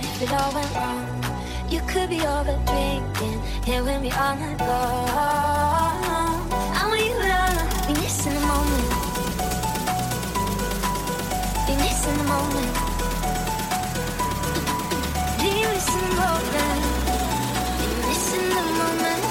What if it all went wrong? You could be over drinking, here with me all night long. I want you to be missing the moment. Be missing the moment. Be missing the moment. Be missing the moment.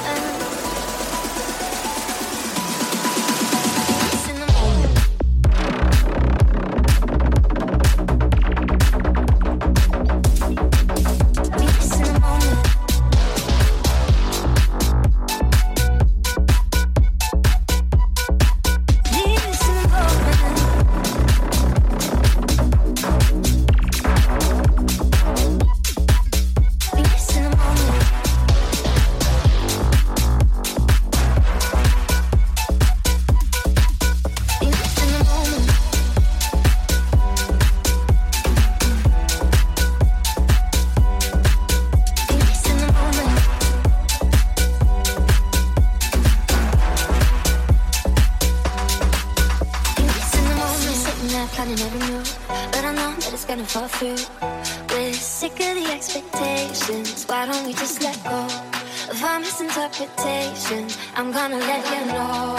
I'm gonna let you know.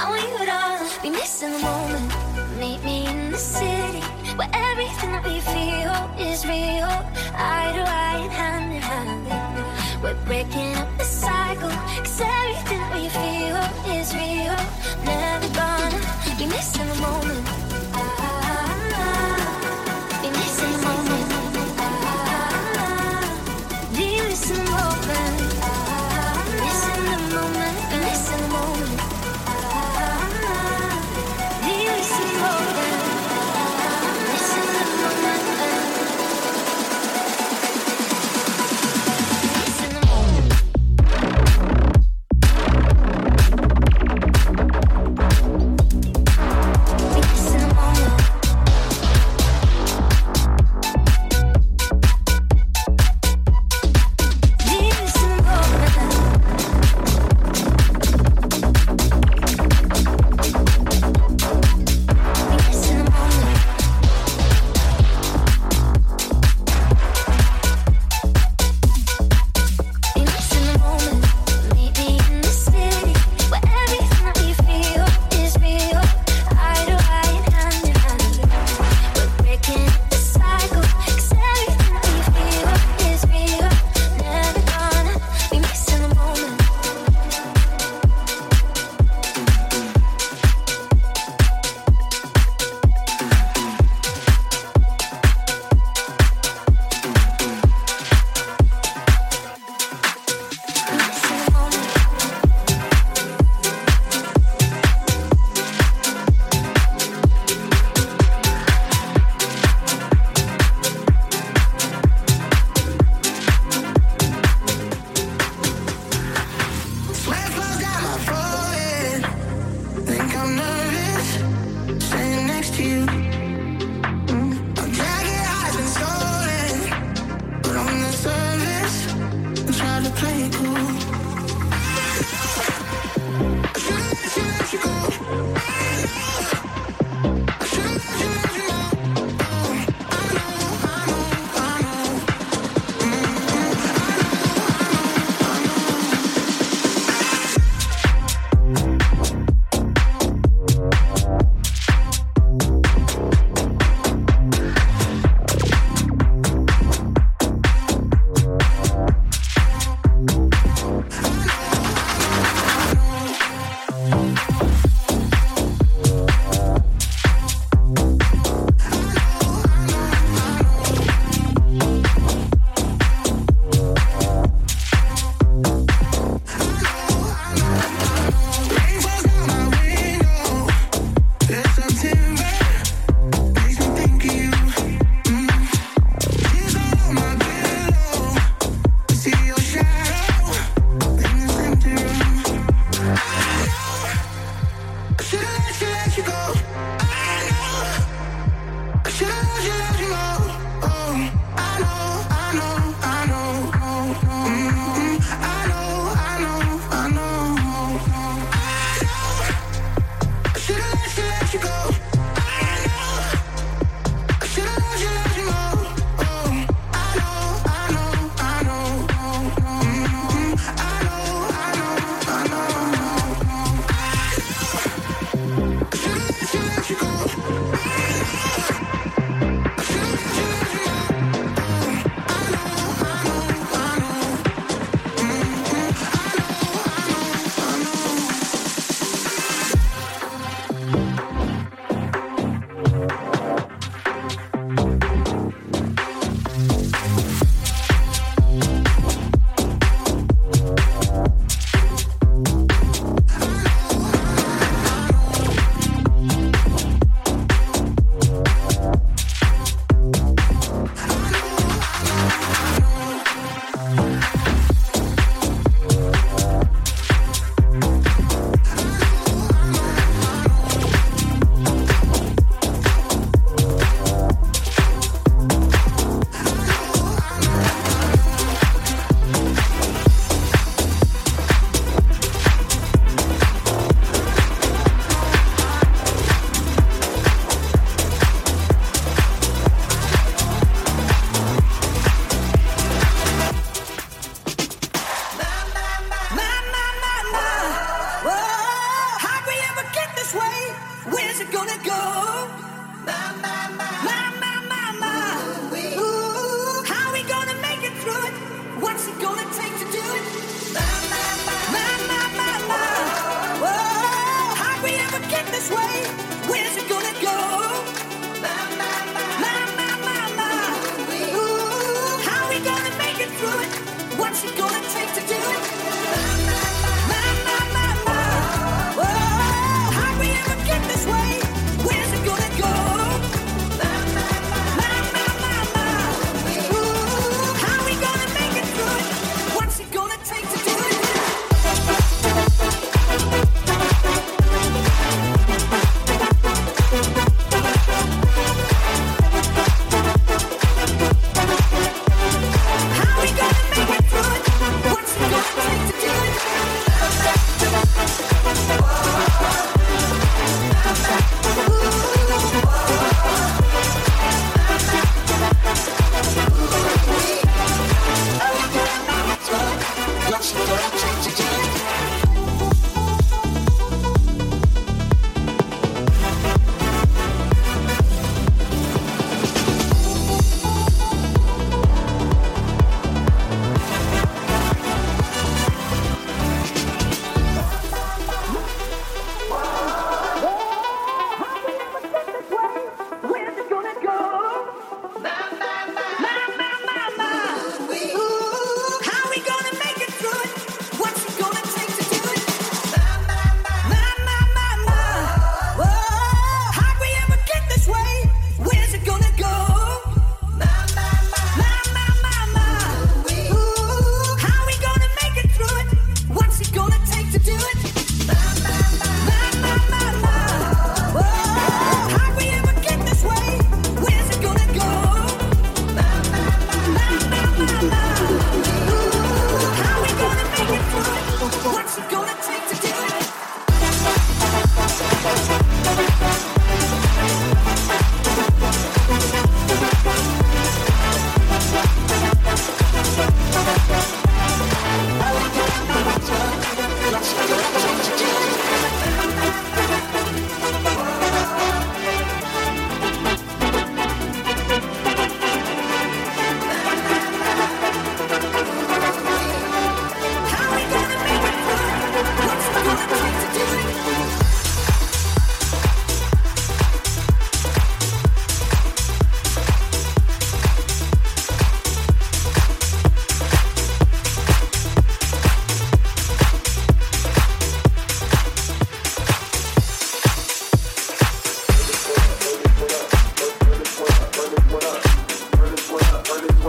I want you to be missing the moment. Meet me in the city where everything that we feel is real. Eye to eye and hand in hand. We're breaking up the cycle. Cause everything that we feel is real. Never gonna be missing the moment.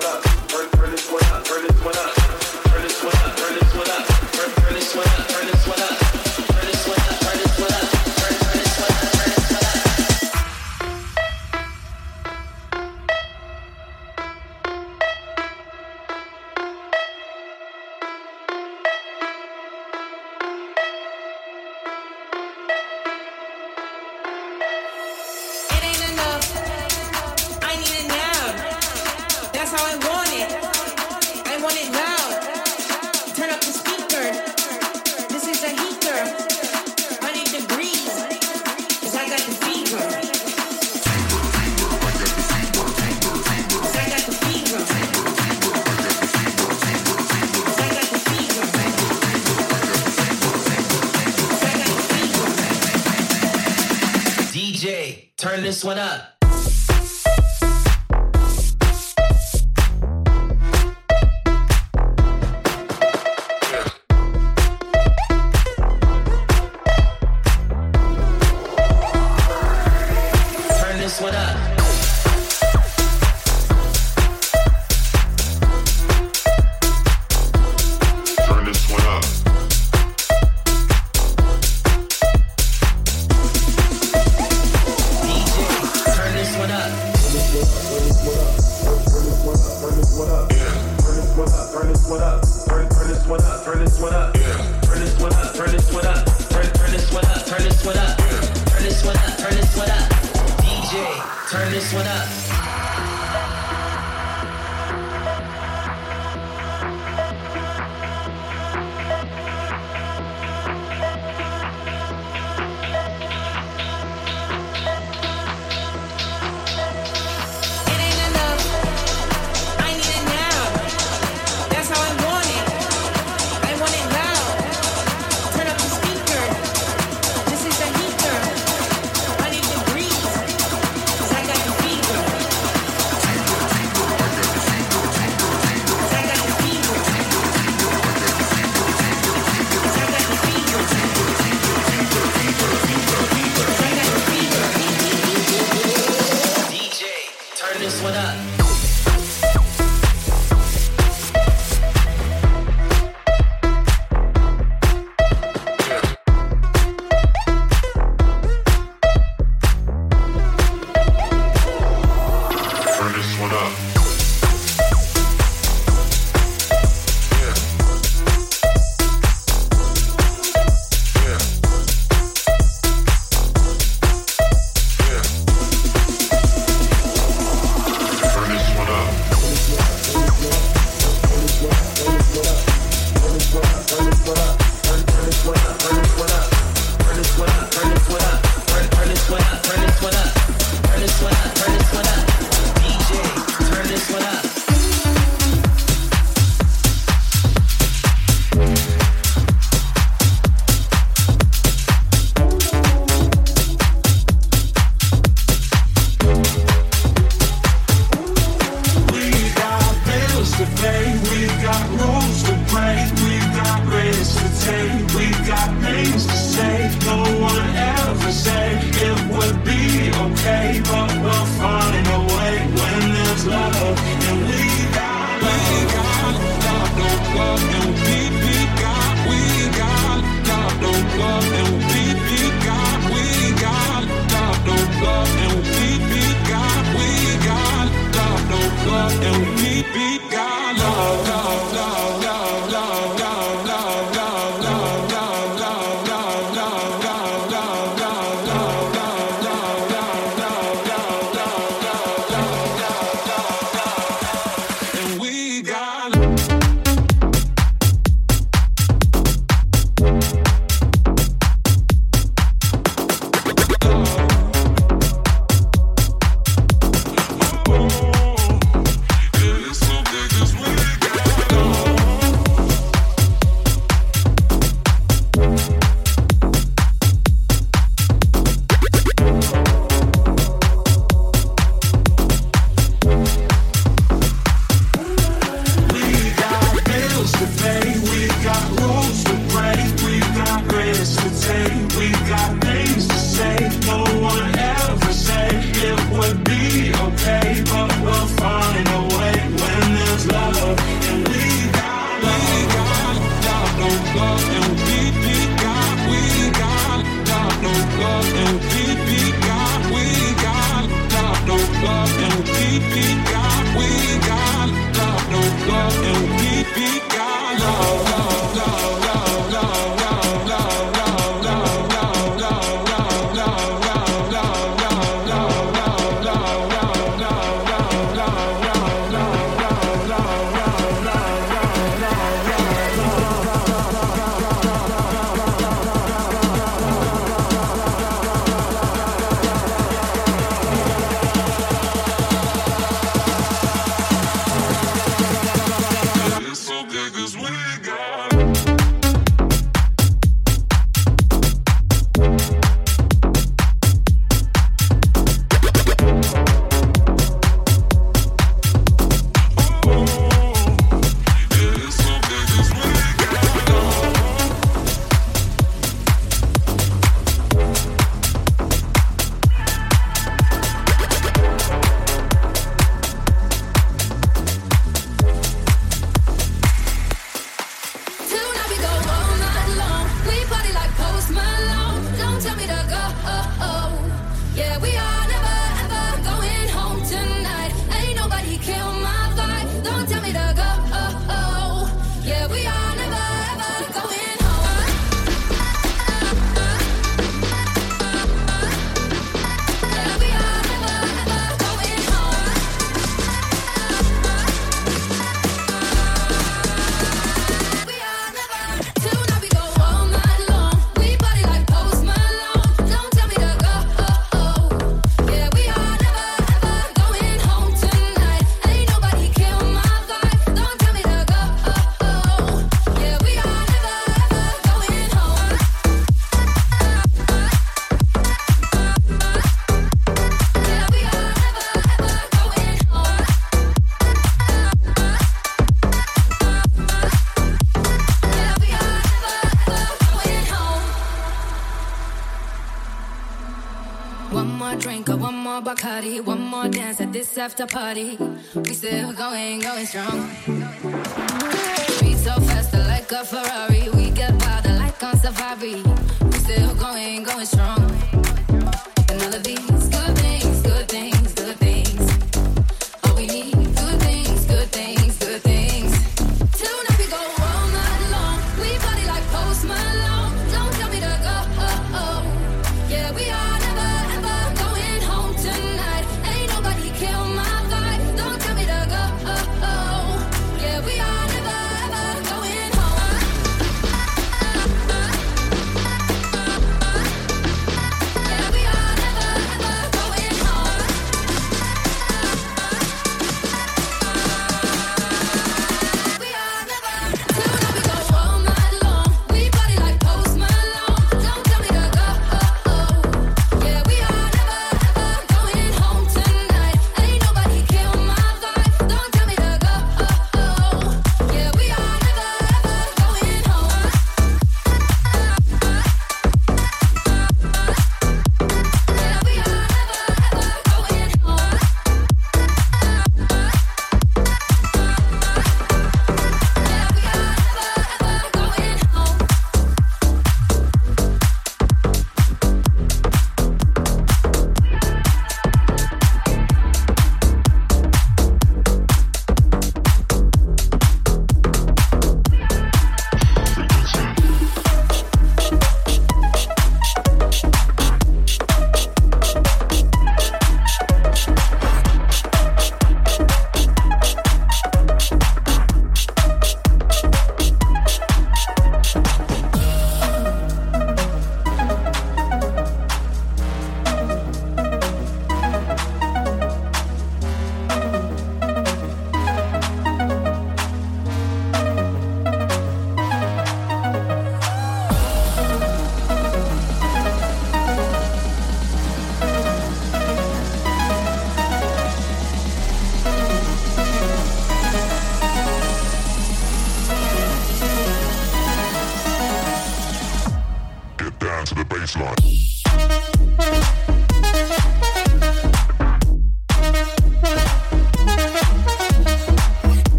This after party. We still going, going strong. Beat so fast, like a Ferrari.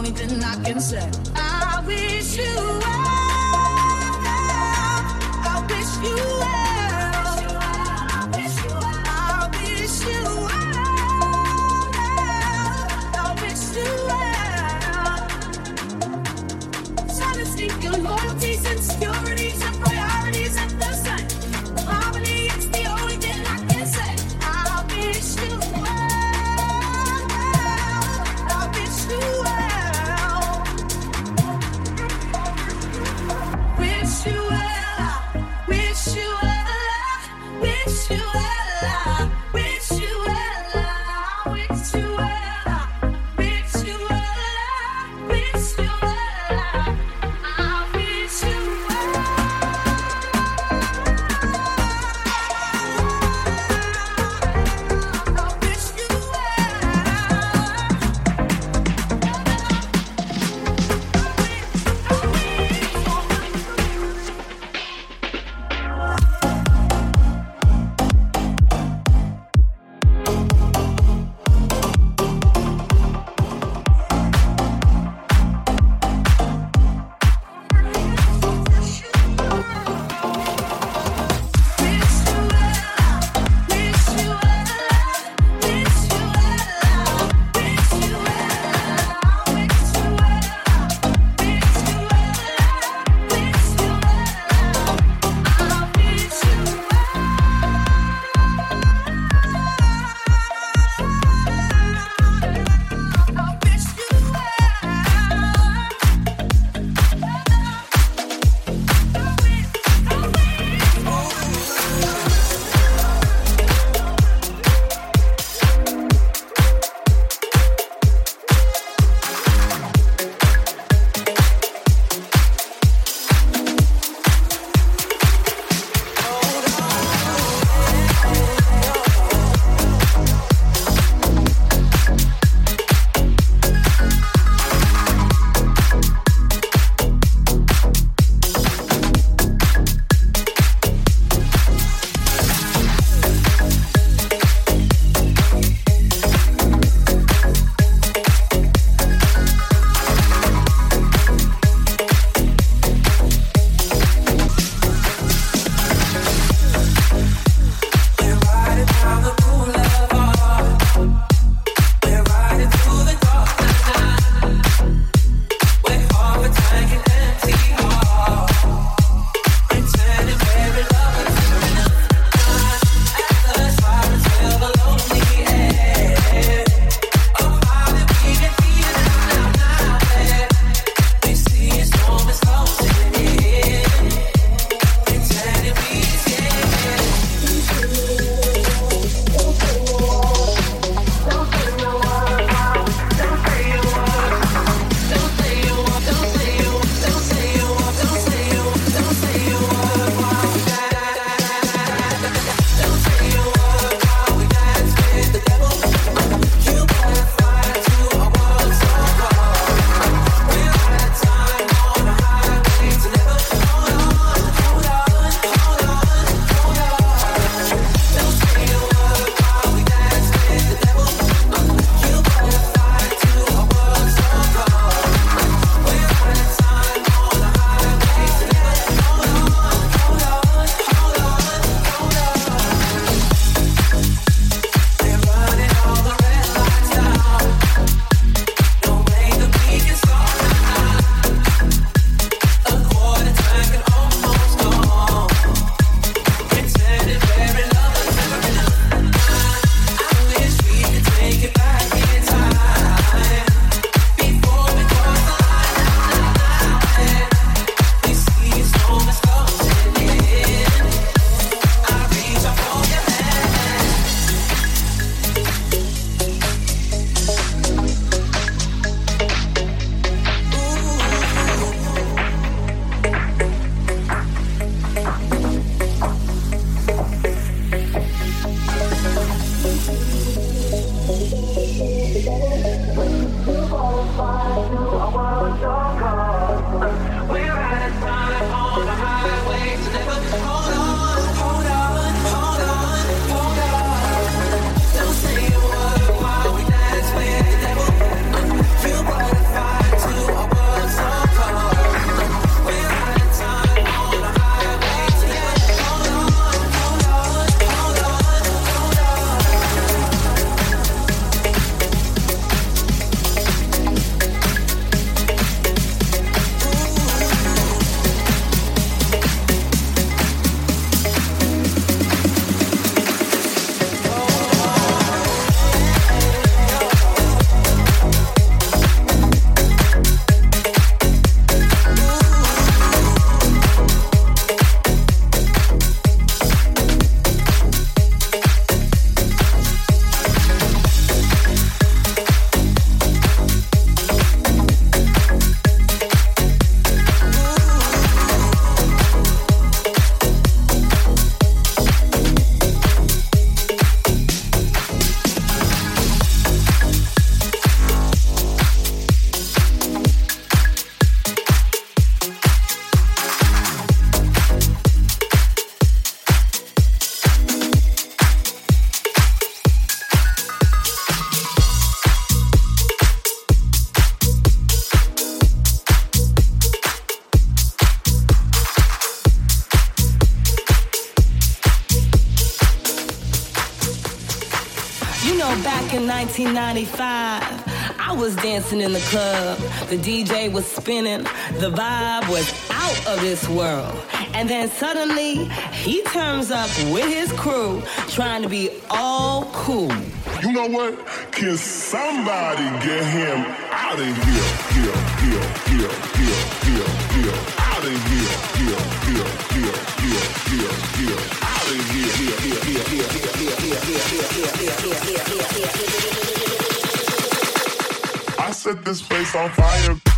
only did not 1995, I was dancing in the club. The DJ was spinning. The vibe was out of this world. And then suddenly, he turns up with his crew, trying to be all cool. You know what? Can somebody get him out of here? Here, here, here, here, here, here. Out of here, here, here, here, here, here, here. Set this place on fire.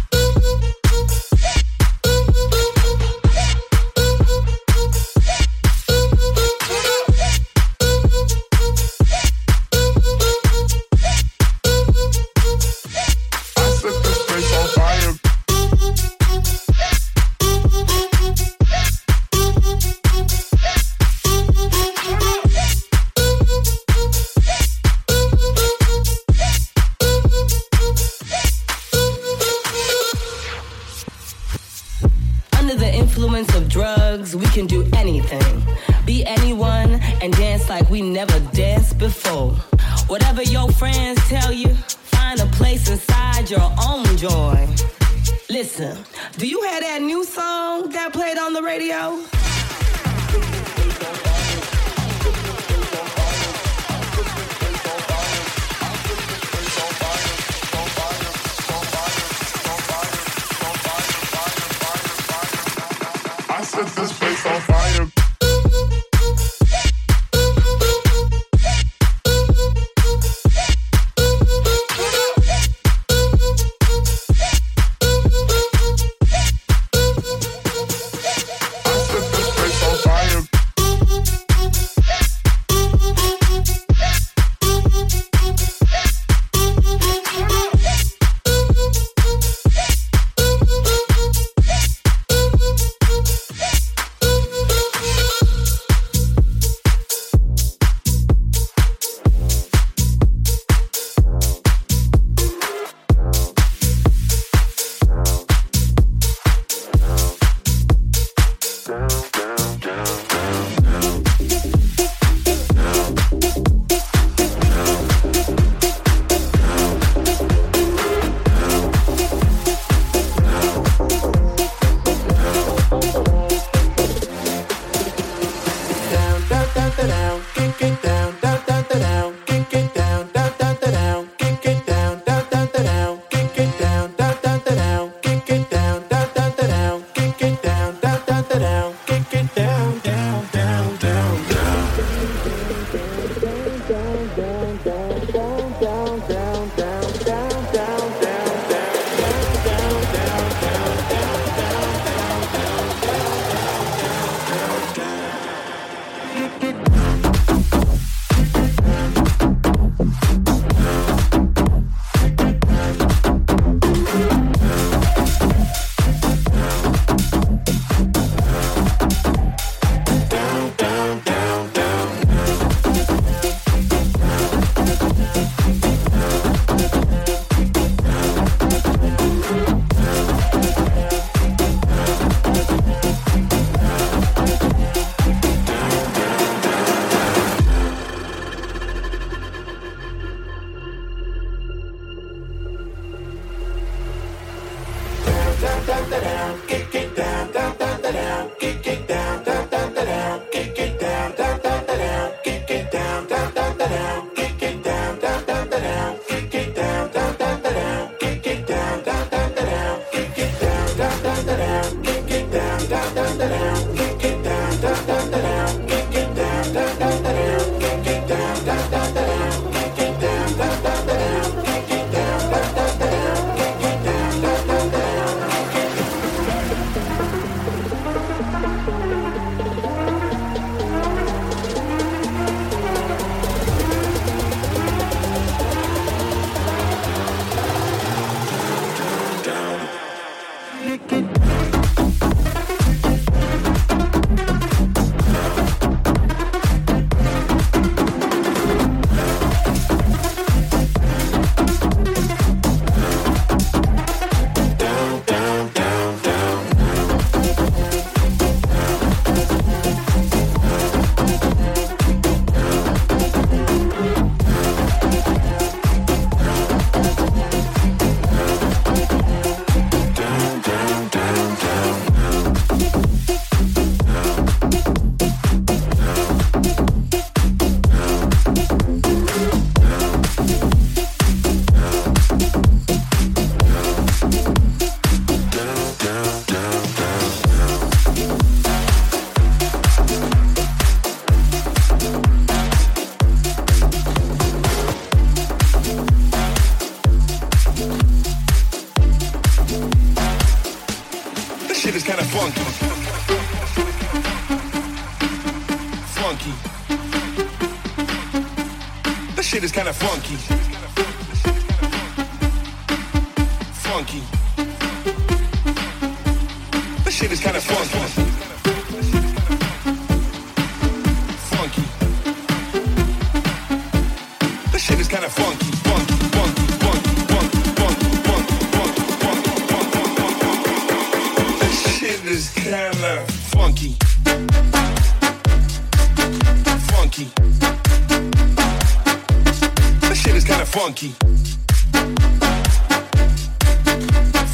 funky.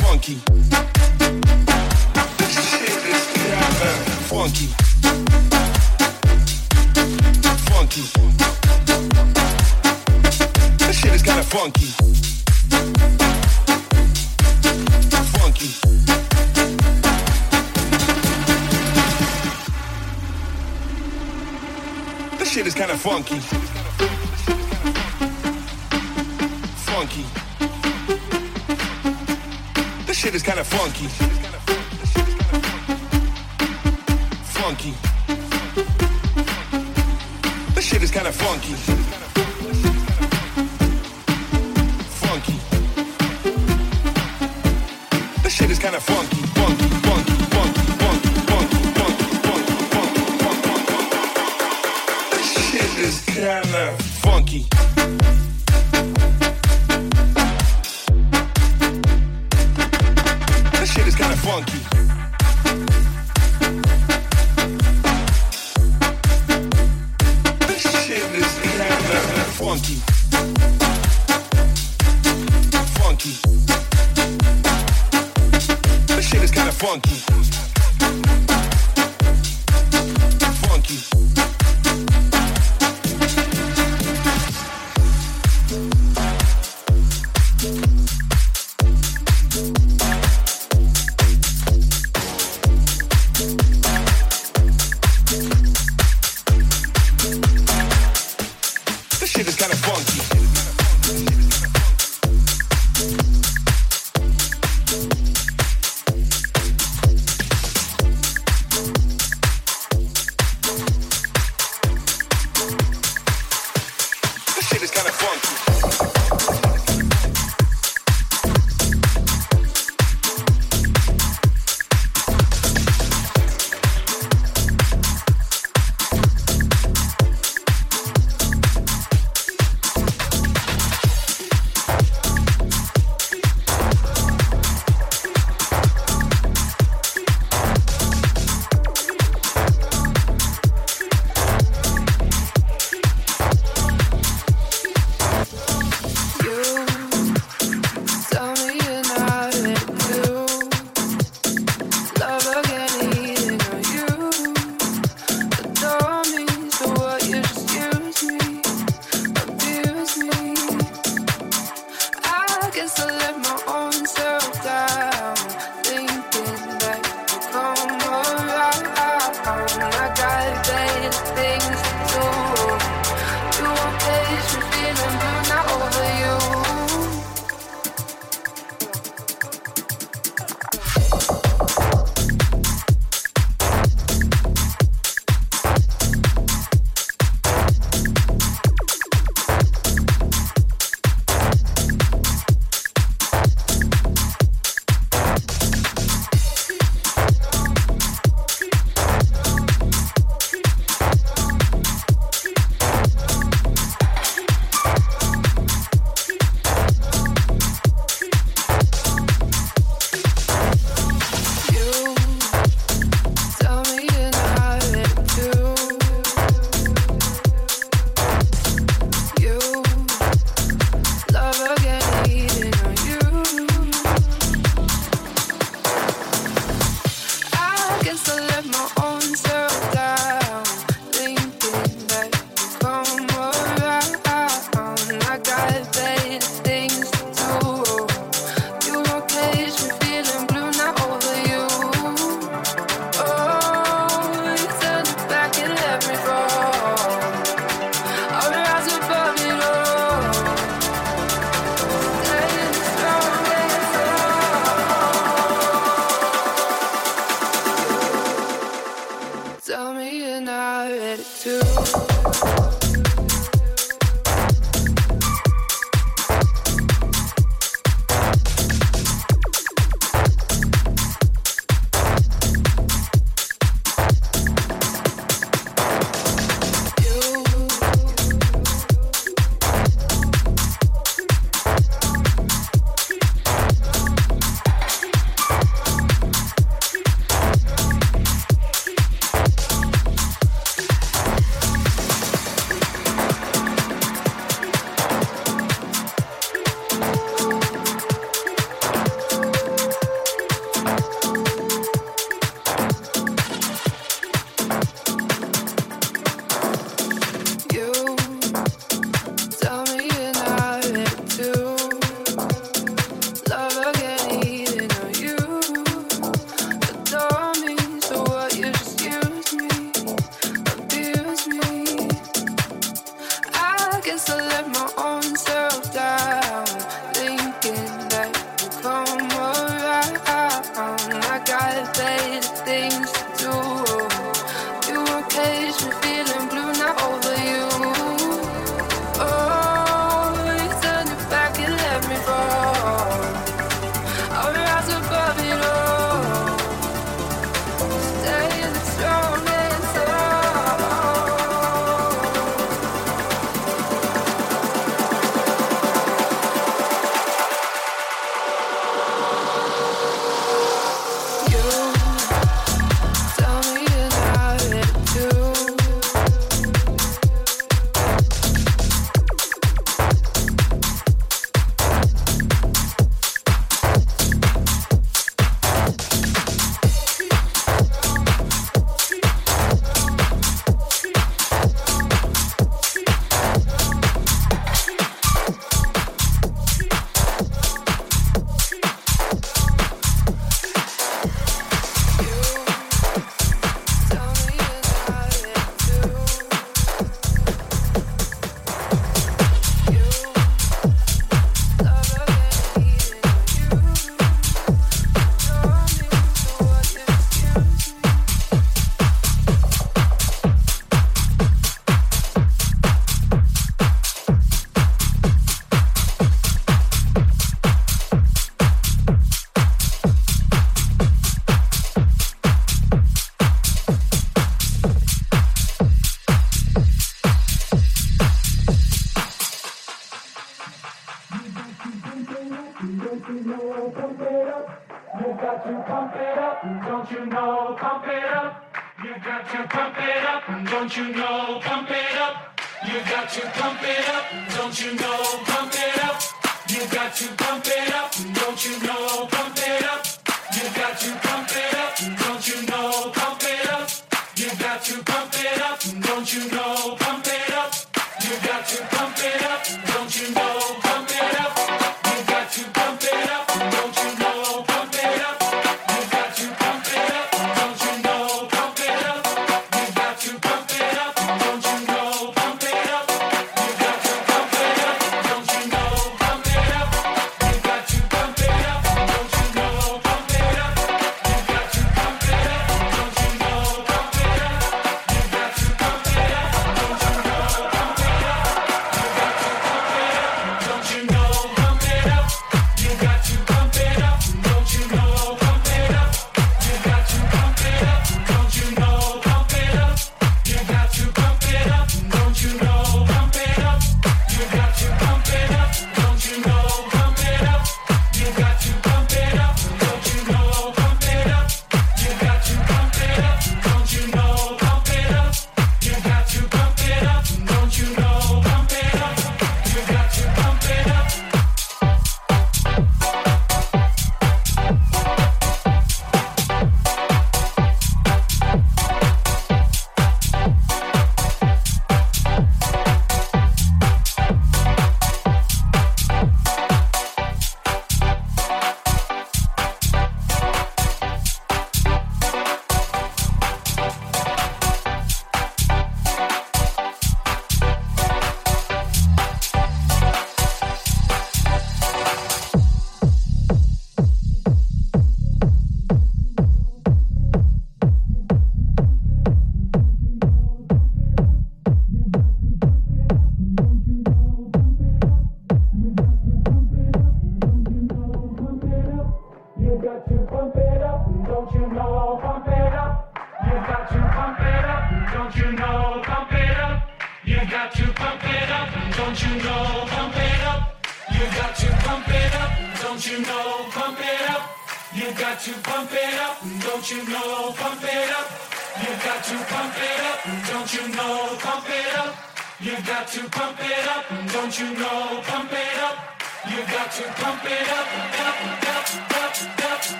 Funky. Funky. Funky. This shit is kinda funky. Funky. shit is kinda funky. funky. This shit is kind of funky. Funky. This shit is kind of funky.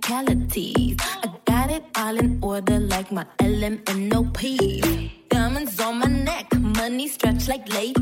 technicalities. I got it all in order like my LMNOP. Diamonds on my neck, money stretched like late